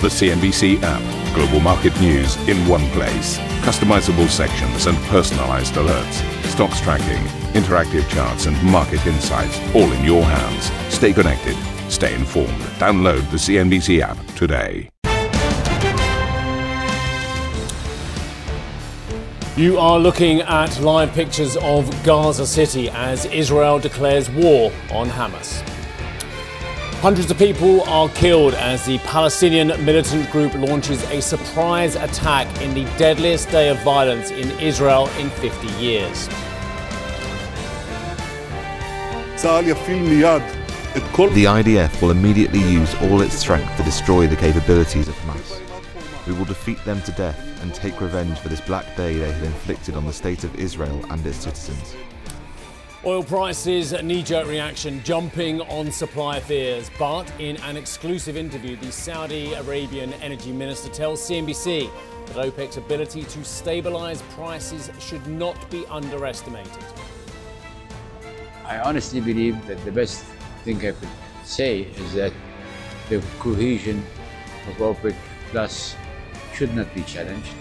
The CNBC app. Global market news in one place. Customizable sections and personalized alerts. Stocks tracking, interactive charts, and market insights all in your hands. Stay connected. Stay informed. Download the CNBC app today. You are looking at live pictures of Gaza City as Israel declares war on Hamas. Hundreds of people are killed as the Palestinian militant group launches a surprise attack in the deadliest day of violence in Israel in 50 years. The IDF will immediately use all its strength to destroy the capabilities of Hamas. We will defeat them to death and take revenge for this black day they have inflicted on the state of Israel and its citizens. Oil prices, knee jerk reaction, jumping on supply fears. But in an exclusive interview, the Saudi Arabian energy minister tells CNBC that OPEC's ability to stabilize prices should not be underestimated. I honestly believe that the best thing I could say is that the cohesion of OPEC Plus should not be challenged.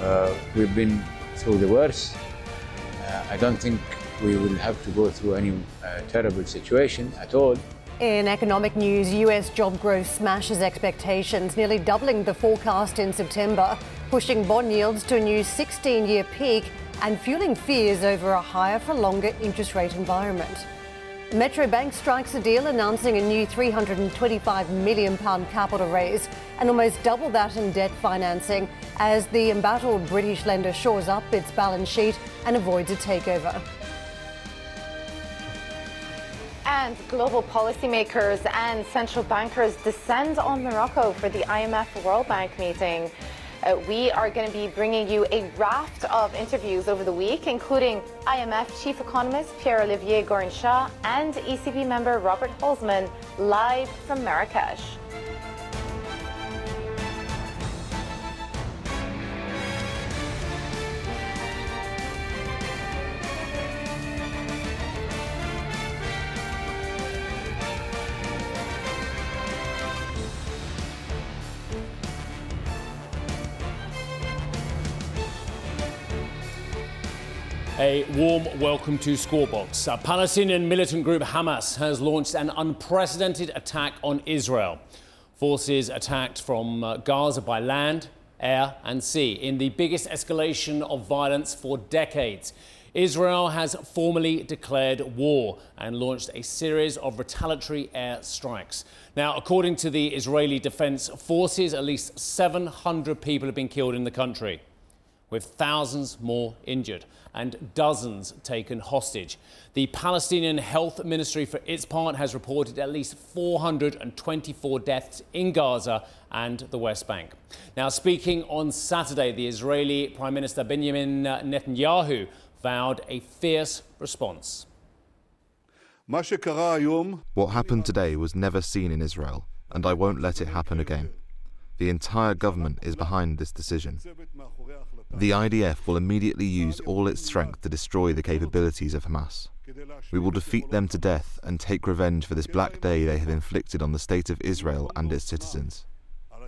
Uh, we've been through the worst. Uh, I don't think we will have to go through any uh, terrible situation at all. In economic news, US job growth smashes expectations, nearly doubling the forecast in September, pushing bond yields to a new 16 year peak and fueling fears over a higher for longer interest rate environment. Metro Bank strikes a deal announcing a new £325 million capital raise and almost double that in debt financing as the embattled British lender shores up its balance sheet and avoids a takeover. And global policymakers and central bankers descend on Morocco for the IMF World Bank meeting. Uh, we are going to be bringing you a raft of interviews over the week, including IMF Chief Economist Pierre Olivier Gourinchas and ECB member Robert Holzmann live from Marrakesh. A warm welcome to Squawk Box. A Palestinian militant group Hamas has launched an unprecedented attack on Israel. Forces attacked from uh, Gaza by land, air, and sea in the biggest escalation of violence for decades. Israel has formally declared war and launched a series of retaliatory air strikes. Now, according to the Israeli Defense Forces, at least 700 people have been killed in the country with thousands more injured and dozens taken hostage. The Palestinian Health Ministry, for its part, has reported at least 424 deaths in Gaza and the West Bank. Now, speaking on Saturday, the Israeli Prime Minister Benjamin Netanyahu vowed a fierce response. What happened today was never seen in Israel, and I won't let it happen again. The entire government is behind this decision. The IDF will immediately use all its strength to destroy the capabilities of Hamas. We will defeat them to death and take revenge for this black day they have inflicted on the state of Israel and its citizens.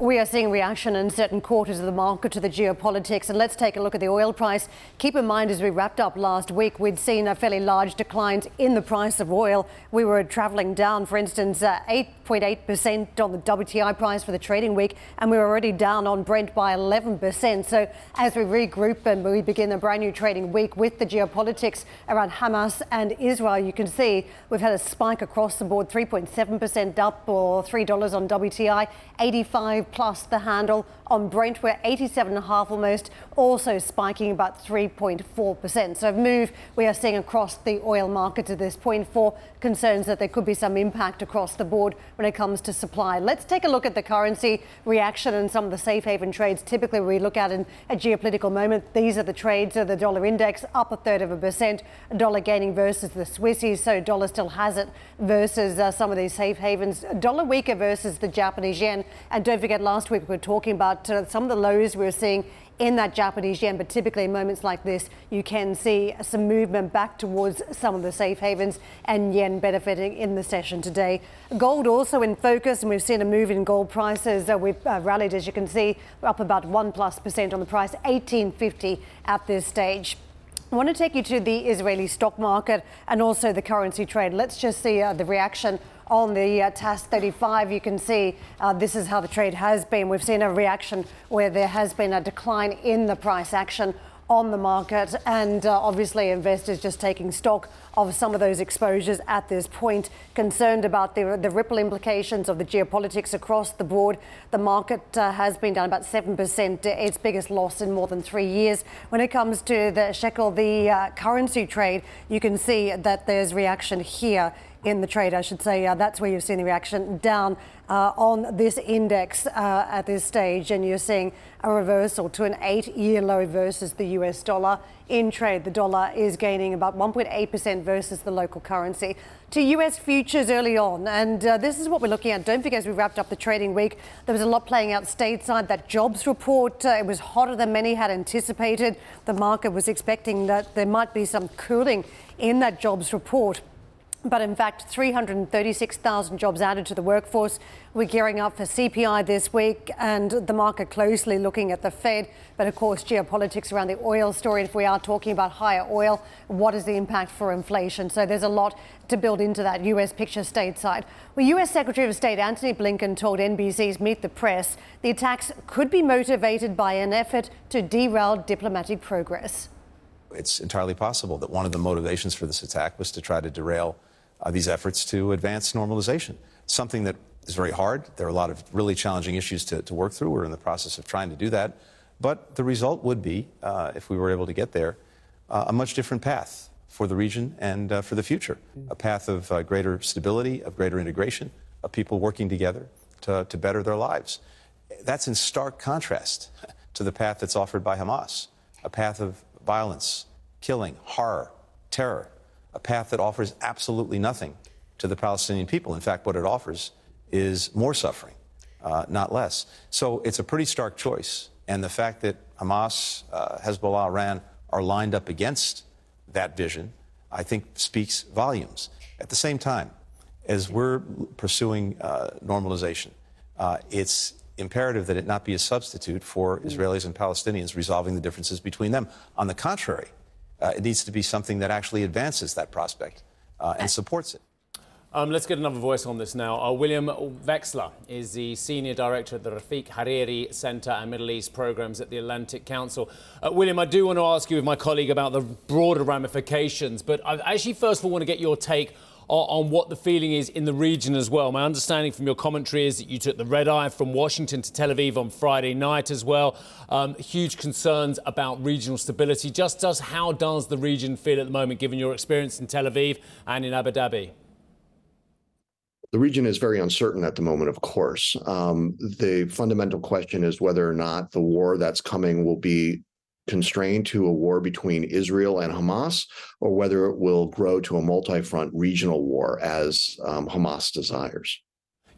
We are seeing reaction in certain quarters of the market to the geopolitics. And let's take a look at the oil price. Keep in mind, as we wrapped up last week, we'd seen a fairly large decline in the price of oil. We were traveling down, for instance, 8.8% uh, on the WTI price for the trading week, and we were already down on Brent by 11%. So as we regroup and we begin a brand new trading week with the geopolitics around Hamas and Israel, you can see we've had a spike across the board, 3.7% up or $3 on WTI, 85 plus the handle on Brent. We're 87.5 almost, also spiking about 3.4%. So, a move we are seeing across the oil markets at this point for concerns that there could be some impact across the board when it comes to supply. Let's take a look at the currency reaction and some of the safe haven trades. Typically, we look at in a geopolitical moment, these are the trades of the dollar index up a third of a percent, dollar gaining versus the Swissies. So, dollar still has it versus uh, some of these safe havens, dollar weaker versus the Japanese yen. And don't forget, last week we were talking about uh, some of the lows we're seeing in that Japanese yen. But typically, in moments like this, you can see some movement back towards some of the safe havens and yen benefiting in the session today. Gold also in focus, and we've seen a move in gold prices. Uh, we've uh, rallied, as you can see, up about one plus percent on the price, 1850 at this stage. I want to take you to the Israeli stock market and also the currency trade. Let's just see uh, the reaction on the uh, TASS 35. You can see uh, this is how the trade has been. We've seen a reaction where there has been a decline in the price action on the market, and uh, obviously investors just taking stock of some of those exposures at this point, concerned about the, the ripple implications of the geopolitics across the board. The market uh, has been down about 7%, its biggest loss in more than three years. When it comes to the shekel, the uh, currency trade, you can see that there's reaction here in the trade, I should say. Uh, that's where you've seen the reaction down uh, on this index uh, at this stage, and you're seeing a reversal to an eight year low versus the US dollar. In trade, the dollar is gaining about 1.8% versus the local currency. To US futures early on, and uh, this is what we're looking at. Don't forget, as we wrapped up the trading week, there was a lot playing out stateside. That jobs report, uh, it was hotter than many had anticipated. The market was expecting that there might be some cooling in that jobs report. But in fact, 336,000 jobs added to the workforce. We're gearing up for CPI this week and the market closely looking at the Fed. But of course, geopolitics around the oil story. If we are talking about higher oil, what is the impact for inflation? So there's a lot to build into that US picture stateside. Well, US Secretary of State Antony Blinken told NBC's Meet the Press the attacks could be motivated by an effort to derail diplomatic progress. It's entirely possible that one of the motivations for this attack was to try to derail uh, these efforts to advance normalization. Something that is very hard. There are a lot of really challenging issues to, to work through. We're in the process of trying to do that. But the result would be, uh, if we were able to get there, uh, a much different path for the region and uh, for the future. A path of uh, greater stability, of greater integration, of people working together to, to better their lives. That's in stark contrast to the path that's offered by Hamas, a path of violence, killing, horror, terror a path that offers absolutely nothing to the Palestinian people. In fact, what it offers is more suffering, uh, not less. So it's a pretty stark choice. And the fact that Hamas, uh, Hezbollah, Iran are lined up against that vision, I think speaks volumes. At the same time, as we're pursuing uh, normalization, uh, it's imperative that it not be a substitute for Israelis and Palestinians resolving the differences between them. On the contrary, uh, it needs to be something that actually advances that prospect uh, and supports it. Um, let's get another voice on this now. Uh, William Wechsler is the Senior Director at the Rafik Hariri Center and Middle East Programs at the Atlantic Council. Uh, William, I do want to ask you with my colleague about the broader ramifications, but I actually first of all want to get your take on, what the feeling is in the region as well. My understanding from your commentary is that you took the red eye from Washington to Tel Aviv on Friday night as well. Um, huge concerns about regional stability. Just does how does the region feel at the moment, given your experience in Tel Aviv and in Abu Dhabi? The region is very uncertain at the moment, of course. Um, the fundamental question is whether or not the war that's coming will be constrained to a war between Israel and Hamas, or whether it will grow to a multi front regional war as um, Hamas desires.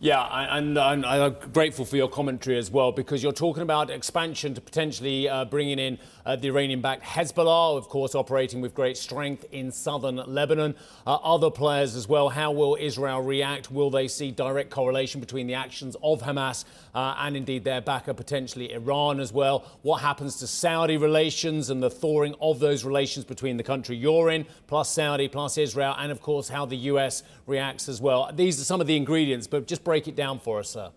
Yeah, and, I'm grateful for your commentary as well because you're talking about expansion to potentially uh, bringing in uh, the Iranian-backed Hezbollah, of course, operating with great strength in southern Lebanon. Uh, other players as well. How will Israel react? Will they see direct correlation between the actions of Hamas uh, and indeed their backer, potentially Iran as well? What happens to Saudi relations and the thawing of those relations between the country you're in, plus Saudi, plus Israel, and of course how the US reacts as well? These are some of the ingredients, but just break it down for us, sir.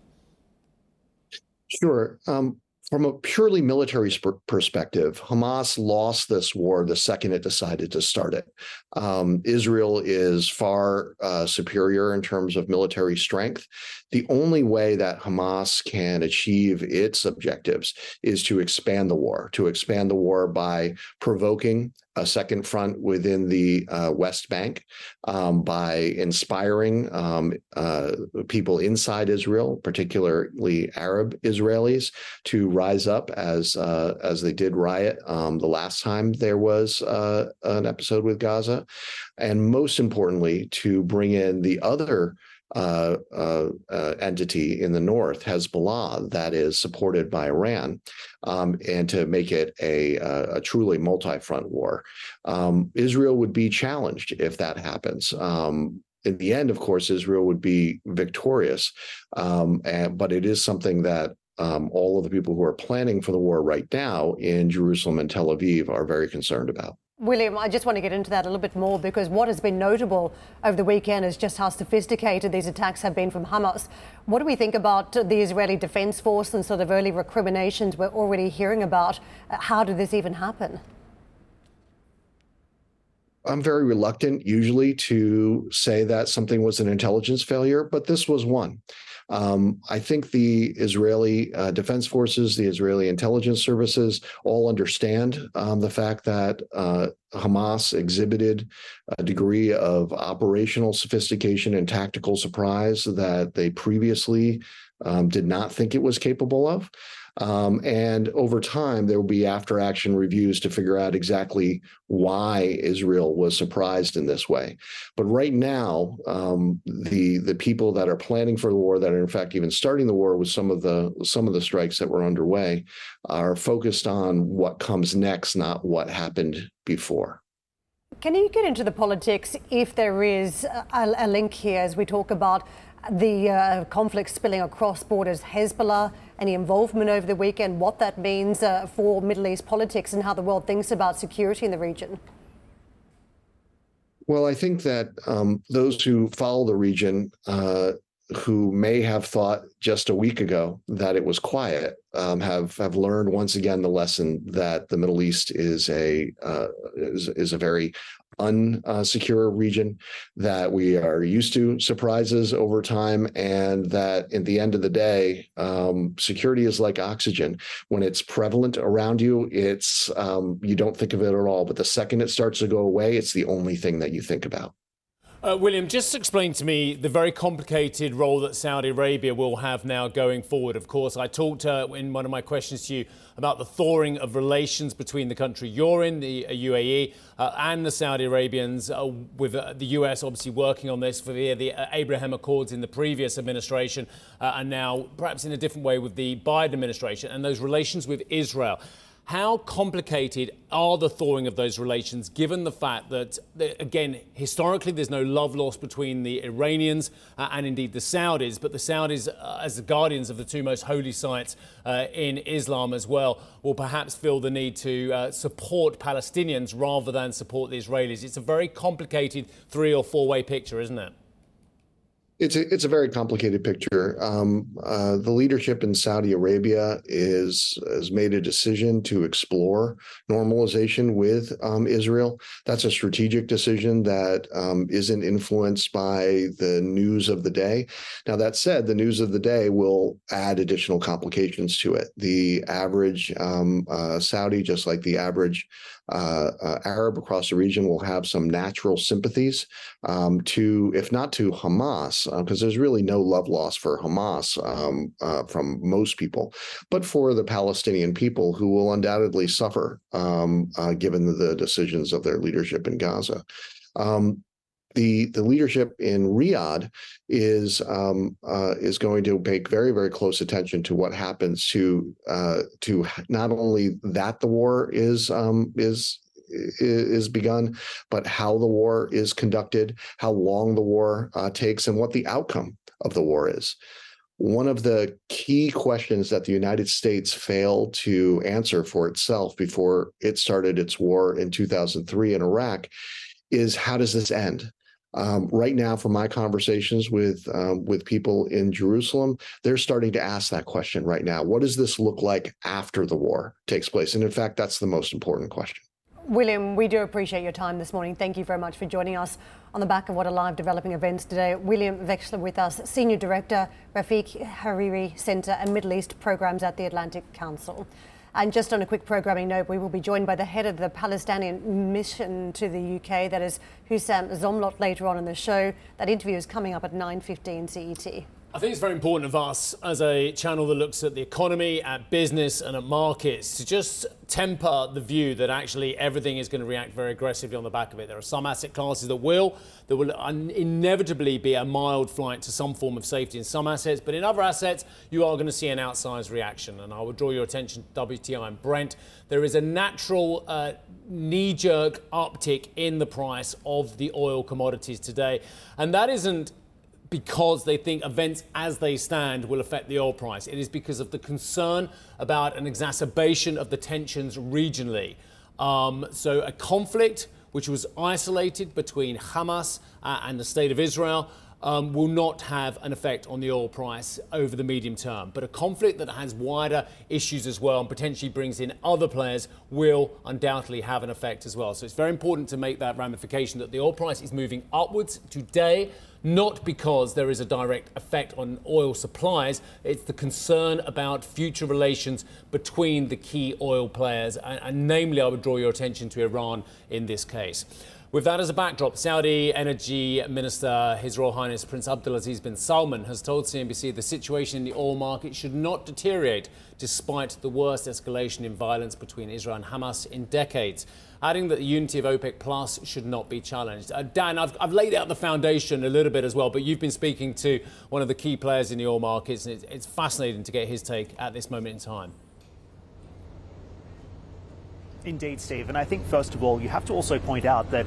Sure. Um, from a purely military sp- perspective, Hamas lost this war the second it decided to start it. Um, Israel is far uh, superior in terms of military strength. The only way that Hamas can achieve its objectives is to expand the war, to expand the war by provoking a second front within the uh, West Bank um, by inspiring um, uh, people inside Israel, particularly Arab Israelis, to rise up as uh, as they did riot um, the last time there was uh, an episode with Gaza, and most importantly, to bring in the other uh, uh, uh, entity in the north, Hezbollah, that is supported by Iran, um, and to make it a, a truly multi front war. Um, Israel would be challenged if that happens. Um, in the end, of course, Israel would be victorious, um, and, but it is something that um, all of the people who are planning for the war right now in Jerusalem and Tel Aviv are very concerned about. William, I just want to get into that a little bit more because what has been notable over the weekend is just how sophisticated these attacks have been from Hamas. What do we think about the Israeli Defense Force and sort of early recriminations we're already hearing about? Uh, how did this even happen? I'm very reluctant usually to say that something was an intelligence failure, but this was one. Um, I think the Israeli uh, Defense Forces, the Israeli intelligence services all understand um, the fact that uh, Hamas exhibited a degree of operational sophistication and tactical surprise that they previously um, did not think it was capable of. Um, and over time, there will be after action reviews to figure out exactly why Israel was surprised in this way. But right now, um, the the people that are planning for the war, that are in fact even starting the war with some of the some of the strikes that were underway, are focused on what comes next, not what happened before. Can you get into the politics if there is a, a link here as we talk about the uh, conflict spilling across borders, Hezbollah, any involvement over the weekend, what that means uh, for Middle East politics and how the world thinks about security in the region? Well, I think that um, those who follow the region, uh, who may have thought just a week ago that it was quiet, um, have have learned once again the lesson that the Middle East is a uh, is, is a very unsecure region, that we are used to surprises over time, and that at the end of the day, um, security is like oxygen. When it's prevalent around you, it's um, you don't think of it at all. But the second it starts to go away, it's the only thing that you think about. Uh, William, just explain to me the very complicated role that Saudi Arabia will have now going forward. Of course, I talked uh, in one of my questions to you about the thawing of relations between the country you're in, the UAE, uh, and the Saudi Arabians, uh, with uh, the US obviously working on this for the, the uh, Abraham Accords in the previous administration, and now perhaps in a different way with the Biden administration, and those relations with Israel. How complicated are the thawing of those relations, given the fact that, again, historically there's no love lost between the Iranians uh, and indeed the Saudis, but the Saudis, uh, as the guardians of the two most holy sites uh, in Islam as well, will perhaps feel the need to uh, support Palestinians rather than support the Israelis. It's a very complicated three or four way picture, isn't it? It's a it's a very complicated picture. Um, uh, the leadership in Saudi Arabia is has made a decision to explore normalization with um, Israel. That's a strategic decision that um, not influenced by the news of the day. Now that said, the news of the day will add additional complications to it. The average um, uh, Saudi, just like the average uh, uh, Arab across the region will have some natural sympathies um, to, if not to Hamas, because uh, there's really no love lost for Hamas um, uh, from most people, but for the Palestinian people who will undoubtedly suffer um, uh, given the decisions of their leadership in Gaza. Um, the the leadership in Riyadh is um, uh, is going to pay very very close attention to what happens to uh, to not only that the war is um, is is begun, but how the war is conducted, how long the war uh, takes, and what the outcome of the war is. One of the key questions that the United States failed to answer for itself before it started its war in 2003 in Iraq is how does this end? Um, right now, from my conversations with um, with people in Jerusalem, they're starting to ask that question right now. What does this look like after the war takes place? And in fact, that's the most important question. William, we do appreciate your time this morning. Thank you very much for joining us on the back of what are live developing events today. William Wechsler with us, Senior Director, Rafik Hariri Centre and Middle East Programs at the Atlantic Council. And just on a quick programming note, we will be joined by the head of the Palestinian mission to the UK, that is Hussam Zomlot, later on in the show. That interview is coming up at 9.15 CET. I think it's very important of us as a channel that looks at the economy, at business, and at markets to just temper the view that actually everything is going to react very aggressively on the back of it. There are some asset classes that will. There will inevitably be a mild flight to some form of safety in some assets, but in other assets, you are going to see an outsized reaction. And I would draw your attention to WTI and Brent. There is a natural uh, knee jerk uptick in the price of the oil commodities today. And that isn't because they think events as they stand will affect the oil price. It is because of the concern about an exacerbation of the tensions regionally. Um, so, a conflict which was isolated between Hamas uh, and the state of Israel. Um, will not have an effect on the oil price over the medium term. But a conflict that has wider issues as well and potentially brings in other players will undoubtedly have an effect as well. So it's very important to make that ramification that the oil price is moving upwards today not because there is a direct effect on oil supplies. It's the concern about future relations between the key oil players, and, and namely, I would draw your attention to Iran in this case. With that as a backdrop, Saudi Energy Minister, His Royal Highness Prince Abdulaziz bin Salman, has told CNBC the situation in the oil market should not deteriorate despite the worst escalation in violence between Israel and Hamas in decades, adding that the unity of OPEC Plus should not be challenged. Uh, Dan, I've, I've, laid out the foundation a little bit as well, but you've been speaking to one of the key players in the oil markets, and it's, it's fascinating to get his take at this moment in time. Indeed, Steve. And I think, first of all, you have to also point out that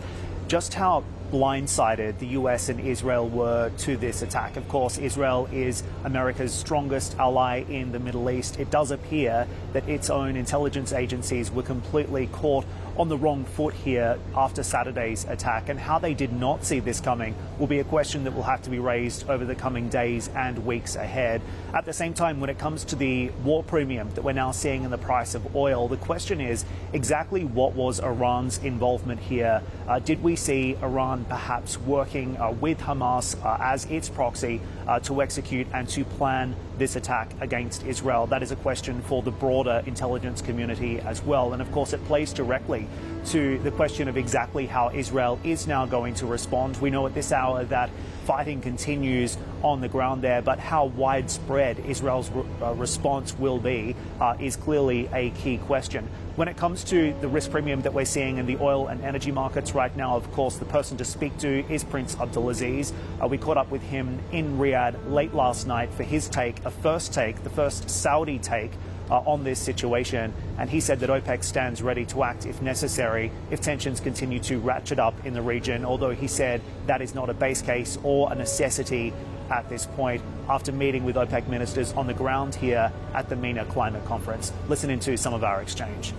just how blindsided the US and Israel were to this attack. Of course, Israel is America's strongest ally in the Middle East. It does appear that its own intelligence agencies were completely caught on the wrong foot here after Saturday's attack, and how they did not see this coming will be a question that will have to be raised over the coming days and weeks ahead. At the same time, when it comes to the war premium that we're now seeing in the price of oil, the question is exactly what was Iran's involvement here? Uh, did we see Iran perhaps working uh, with Hamas uh, as its proxy uh, to execute and to plan this attack against Israel? That is a question for the broader intelligence community as well. And of course, it plays directly to the question of exactly how Israel is now going to respond. We know at this hour that fighting continues on the ground there, but how widespread Israel's re- uh, response will be uh, is clearly a key question. When it comes to the risk premium that we're seeing in the oil and energy markets right now, of course, the person to speak to is Prince Abdulaziz. Uh, we caught up with him in Riyadh late last night for his take, first take, the first Saudi take uh, on this situation. And he said that OPEC stands ready to act if necessary if tensions continue to ratchet up in the region, although he said that is not a base case or a necessity at this point after meeting with OPEC ministers on the ground here at the MENA Climate Conference. Listening to some of our exchange.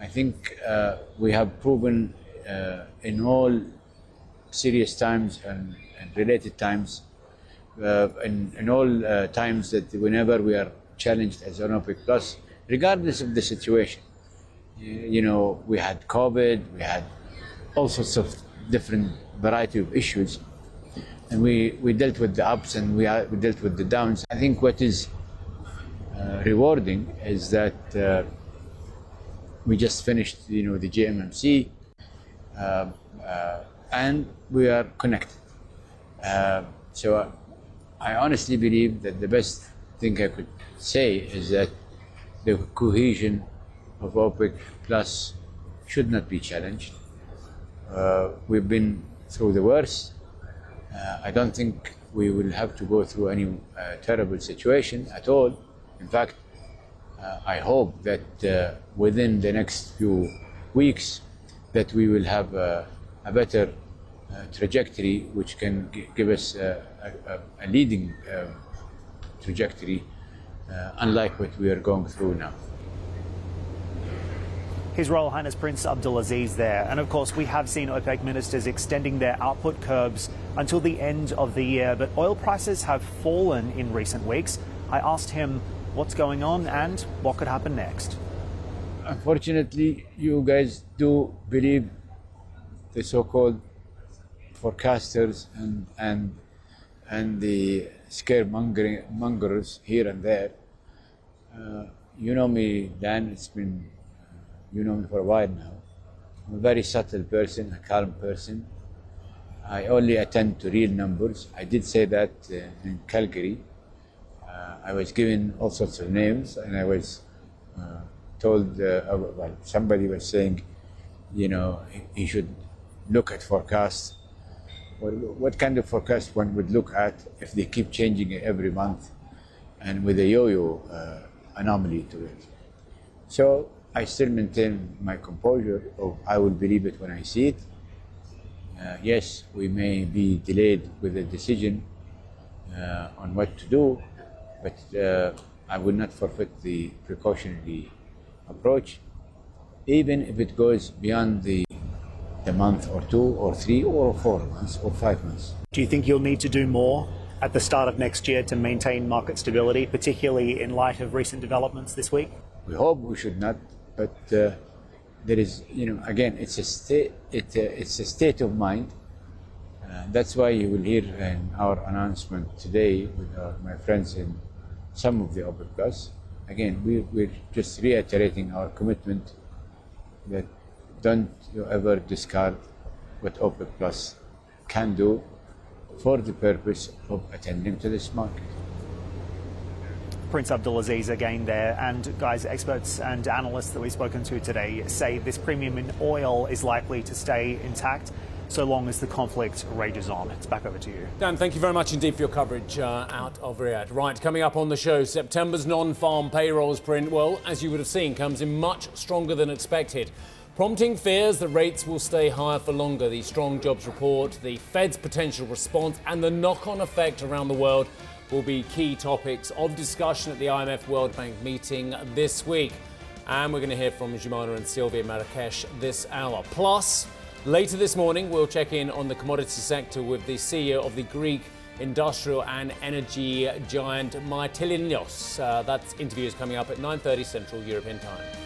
I think uh, we have proven uh, in all serious times and, and related times, in, in, all uh, times that whenever we are challenged as an OPEC Plus, regardless of the situation. You know, we had COVID, we had all sorts of different variety of issues, and we, we dealt with the ups and we, we dealt with the downs. I think what is uh, rewarding is that uh, we just finished, you know, the JMMC, uh, uh, and we are connected. Uh, so I honestly believe that the best thing I could say is that the cohesion of OPEC Plus should not be challenged. Uh, we've been through the worst. Uh, I don't think we will have to go through any uh, terrible situation at all. In fact, uh, I hope that uh, within the next few weeks that we will have a better uh, trajectory which can give us a, a, leading trajectory uh, unlike what we are going through now. His Royal Highness Prince Abdulaziz there. And of course, we have seen OPEC ministers extending their output curbs until the end of the year, but oil prices have fallen in recent weeks. I asked him what's going on and what could happen next. Unfortunately, you guys do believe the so called forecasters and, and, and the scaremongers here and there. Uh, you know me, Dan. It's been you know me for a while now. I'm a very subtle person, a calm person. I only attend to real numbers. I did say that uh, in Calgary. Uh, I was given all sorts of names, and I was uh, told, uh, well, somebody was saying, you know, he should look at forecasts. What, what kind of forecast one would look at if they keep changing it every month and with a yo-yo uh, anomaly to it? So I still maintain my composure. Of I will believe it when I see it. Uh, yes, we may be delayed with a decision uh, on what to do, but uh, I will not forfeit the precautionary approach, even if it goes beyond the a month or two or three or four months or five months. Do you think you'll need to do more at the start of next year to maintain market stability, particularly in light of recent developments this week? We hope we should not, but uh, there is, you know, again, it's a state, it, uh, it's a state of mind. Uh, that's why you will hear in our announcement today with our, my friends in some of the OPEC. Again, we, we're just reiterating our commitment that don't you ever discard what OPEC Plus can do for the purpose of attending to this market. Prince Abdulaziz again there, and guys, experts and analysts that we've spoken to today say this premium in oil is likely to stay intact so long as the conflict rages on. It's back over to you. Dan, thank you very much indeed for your coverage uh, out of Riyadh. Right, coming up on the show, September's non farm payrolls print, well, as you would have seen, comes in much stronger than expected prompting fears that rates will stay higher for longer. The strong jobs report, the Fed's potential response, and the knock on effect around the world will be key topics of discussion at the IMF World Bank meeting this week. And we're going to hear from Jumana and Sylvia Marrakesh this hour. Plus, later this morning, we'll check in on the commodity sector with the CEO of the Greek industrial and energy giant Mytilineos. Uh, that interview is coming up at 9.30 Central European Time.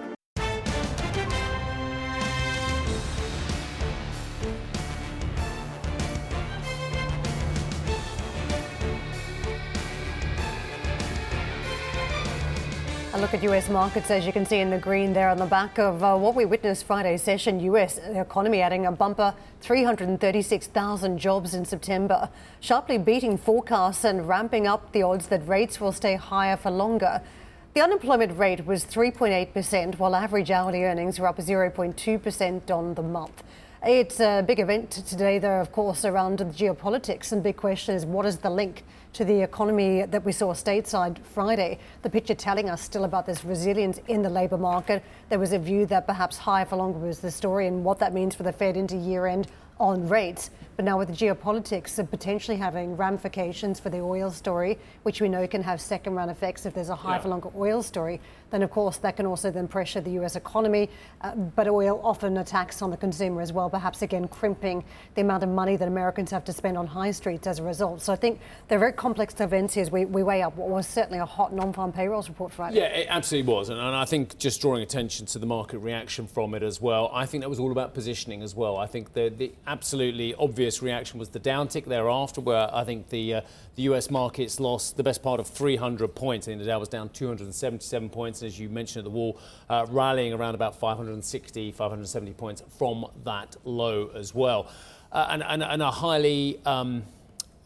Look at US markets, as you can see in the green there on the back of uh, what we witnessed Friday's session. US economy adding a bumper 336,000 jobs in September, sharply beating forecasts and ramping up the odds that rates will stay higher for longer. The unemployment rate was 3.8%, while average hourly earnings were up 0.2% on the month. It's a big event today, though, of course, around the geopolitics. And big question is what is the link to the economy that we saw stateside Friday. The picture telling us still about this resilience in the labour market. There was a view that perhaps higher for longer was the story and what that means for the Fed into year end on rates. But now with the geopolitics of potentially having ramifications for the oil story, which we know can have second round effects if there's a high yeah. for longer oil story, then of course that can also then pressure the US economy. Uh, but oil often attacks on the consumer as well, perhaps again crimping the amount of money that Americans have to spend on high streets as a result. So I think they're very complex events here as we, we weigh up what was certainly a hot non-farm payrolls report Friday. Yeah, it absolutely was. And, and I think just drawing attention to the market reaction from it as well, I think that was all about positioning as well. I think the, the absolutely obvious reaction was the downtick thereafter, where I think the uh, the US markets lost the best part of 300 points. I think the Dow was down 277 points, and as you mentioned at the wall, uh, rallying around about 560, 570 points from that low as well. Uh, and, and, and, a highly um,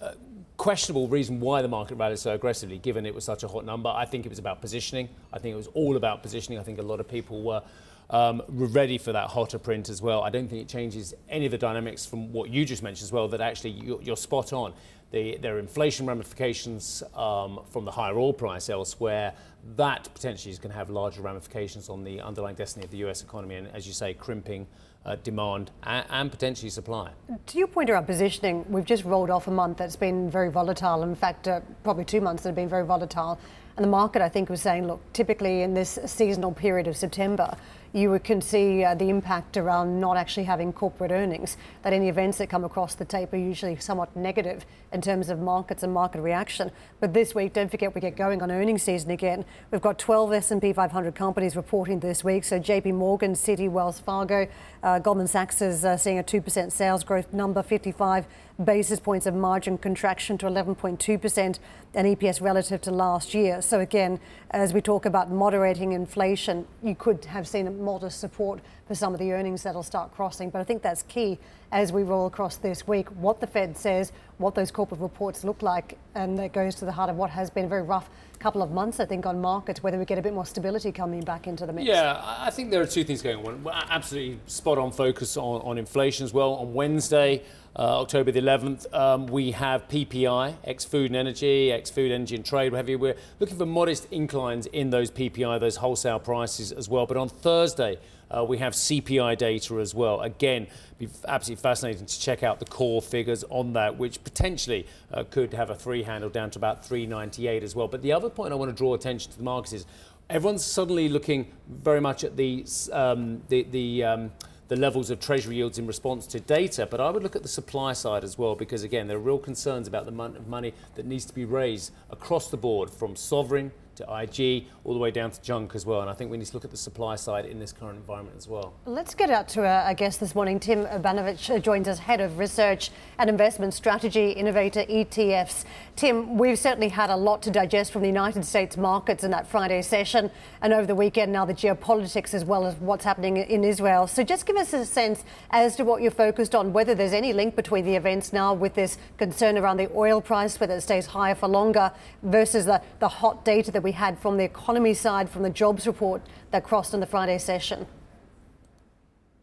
uh, questionable reason why the market rallied so aggressively, given it was such a hot number. I think it was about positioning. I think it was all about positioning. I think a lot of people were um, ready for that hotter print as well. I don't think it changes any of the dynamics from what you just mentioned as well, that actually you're, you're spot on. The, there are inflation ramifications um, from the higher oil price elsewhere. That potentially is going to have larger ramifications on the underlying destiny of the US economy and, as you say, crimping uh, demand and, and, potentially supply. To your point around positioning, we've just rolled off a month that's been very volatile. In fact, uh, probably two months that have been very volatile. And the market, I think, was saying, look, typically in this seasonal period of September, you can see uh, the impact around not actually having corporate earnings, that any events that come across the tape are usually somewhat negative in terms of markets and market reaction. But this week, don't forget we get going on earnings season again. We've got 12 S&P 500 companies reporting this week. So JP Morgan, Citi, Wells Fargo, uh, Goldman Sachs is uh, seeing a 2% sales growth number, 55 basis points of margin contraction to 11.2% and EPS relative to last year. So again, as we talk about moderating inflation, you could have seen a modest support for some of the earnings that'll start crossing. But I think that's key as we roll across this week, what the Fed says, what those corporate reports look like, and that goes to the heart of what has been a very rough couple of months, I think, on markets, whether we get a bit more stability coming back into the mix. Yeah, I think there are two things going on. Absolutely spot on focus on, on inflation as well. On Wednesday, uh, October the 11th, um, we have PPI, ex food and energy, ex food, energy and trade, what have you. We're looking for modest inclines in those PPI, those wholesale prices as well. But on Thursday, uh, we have CPI data as well. Again, be absolutely fascinating to check out the core figures on that, which potentially uh, could have a three handle down to about 398 as well. But the other point I want to draw attention to the markets is everyone's suddenly looking very much at the um, the, the um, the levels of treasury yields in response to data, but I would look at the supply side as well because, again, there are real concerns about the amount of money that needs to be raised across the board from sovereign to IG, all the way down to junk as well. And I think we need to look at the supply side in this current environment as well. Let's get out to uh, our guest this morning. Tim Urbanowicz joins us, Head of Research and Investment Strategy, Innovator ETFs. Tim, we've certainly had a lot to digest from the United States markets in that Friday session and over the weekend now the geopolitics as well as what's happening in Israel. So just give us a sense as to what you're focused on, whether there's any link between the events now with this concern around the oil price, whether it stays higher for longer versus the, the hot data that we had from the economy side, from the jobs report that crossed in the Friday session?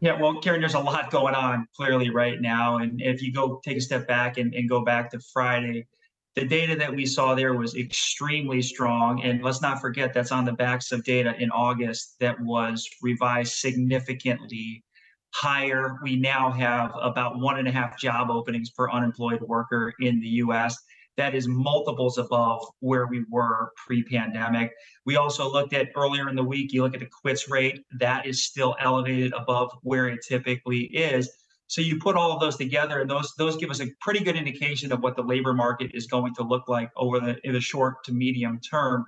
Yeah, well, Karen, there's a lot going on clearly right now. And if you go take a step back and, and go back to Friday, the data that we saw there was extremely strong. And let's not forget that's on the backs of data in August that was revised significantly higher. We now have about one and a half job openings per unemployed worker in the US that is multiples above where we were pre-pandemic. We also looked at earlier in the week, you look at the quits rate, that is still elevated above where it typically is. So you put all of those together, and those those give us a pretty good indication of what the labor market is going to look like over the in the short to medium term,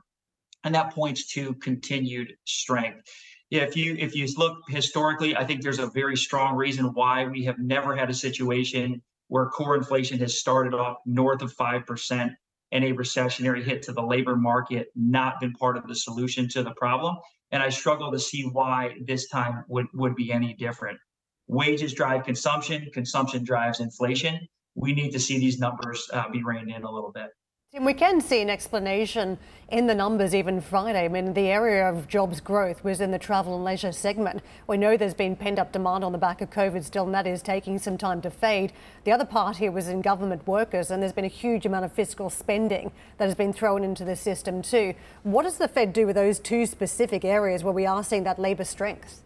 and that points to continued strength. If you if you look historically, I think there's a very strong reason why we have never had a situation where core inflation has started off north of 5% and a recessionary hit to the labor market not been part of the solution to the problem. And I struggle to see why this time would, would be any different. Wages drive consumption, consumption drives inflation. We need to see these numbers uh, be reined in a little bit. And we can see an explanation in the numbers even Friday. I mean, the area of jobs growth was in the travel and leisure segment. We know there's been pent up demand on the back of COVID still, and that is taking some time to fade. The other part here was in government workers, and there's been a huge amount of fiscal spending that has been thrown into the system too. What does the Fed do with those two specific areas where we are seeing that labour strength?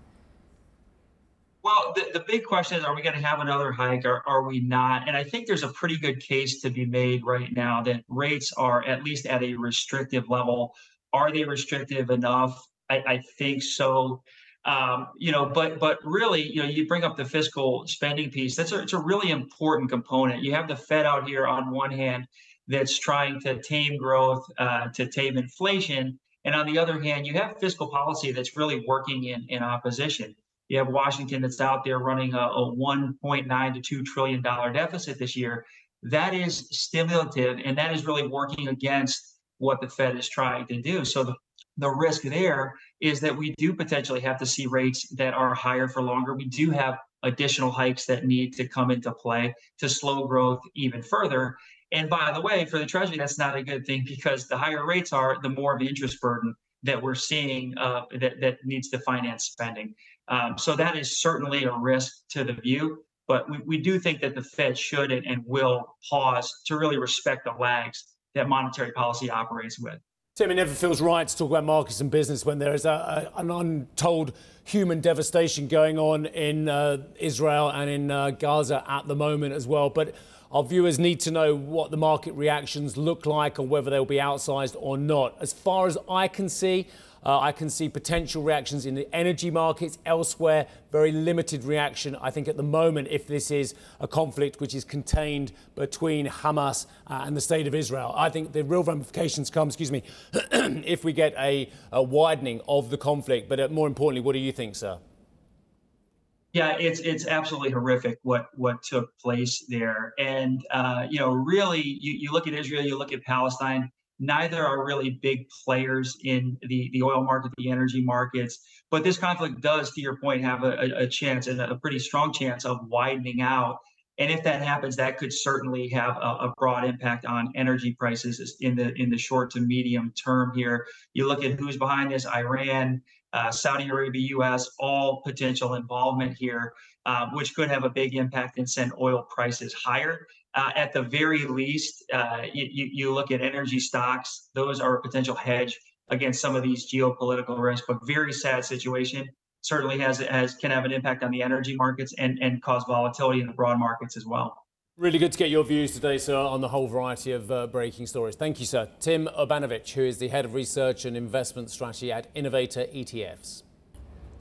Well, the, the big question is are we going to have another hike or are we not? And I think there's a pretty good case to be made right now that rates are at least at a restrictive level. Are they restrictive enough? I, I think so. Um, you know, but but really, you know, you bring up the fiscal spending piece. That's a, it's a really important component. You have the Fed out here on one hand that's trying to tame growth, uh, to tame inflation, and on the other hand, you have fiscal policy that's really working in in opposition. You have Washington that's out there running a, a 1.9 to 2 trillion dollar deficit this year. That is stimulative, and that is really working against what the Fed is trying to do. So the the risk there is that we do potentially have to see rates that are higher for longer. We do have additional hikes that need to come into play to slow growth even further. And by the way, for the Treasury, that's not a good thing because the higher rates are, the more of the interest burden that we're seeing uh, that, that needs to finance spending. Um, so that is certainly a risk to the view. But we, we do think that the Fed should and, and will pause to really respect the lags that monetary policy operates with. Tim, it never feels right to talk about markets and business when there is a, a, an untold human devastation going on in uh, Israel and in uh, Gaza at the moment as well. But our viewers need to know what the market reactions look like and whether they'll be outsized or not. As far as I can see, Uh, I can see potential reactions in the energy markets elsewhere. Very limited reaction, I think, at the moment, if this is a conflict which is contained between Hamas uh, and the state of Israel. I think the real ramifications come, excuse me, if we get a, a, widening of the conflict. But uh, more importantly, what do you think, sir? Yeah, it's it's absolutely horrific what what took place there, and uh, you know, really, you, you look at Israel, you look at Palestine Neither are really big players in the, the oil market, the energy markets. But this conflict does, to your point, have a, a chance and a pretty strong chance of widening out. And if that happens, that could certainly have a, a, broad impact on energy prices in the in the short to medium term. Here, you look at who's behind this: Iran, uh, Saudi Arabia, U.S., all potential involvement here, uh, which could have a big impact and send oil prices higher. Uh, at the very least, uh, you, you look at energy stocks; those are a potential hedge against some of these geopolitical risks. But very sad situation. Certainly has has can have an impact on the energy markets and and cause volatility in the broad markets as well. Really good to get your views today, sir, on the whole variety of uh, breaking stories. Thank you, sir. Tim Urbanowicz, who is the head of research and investment strategy at Innovator ETFs.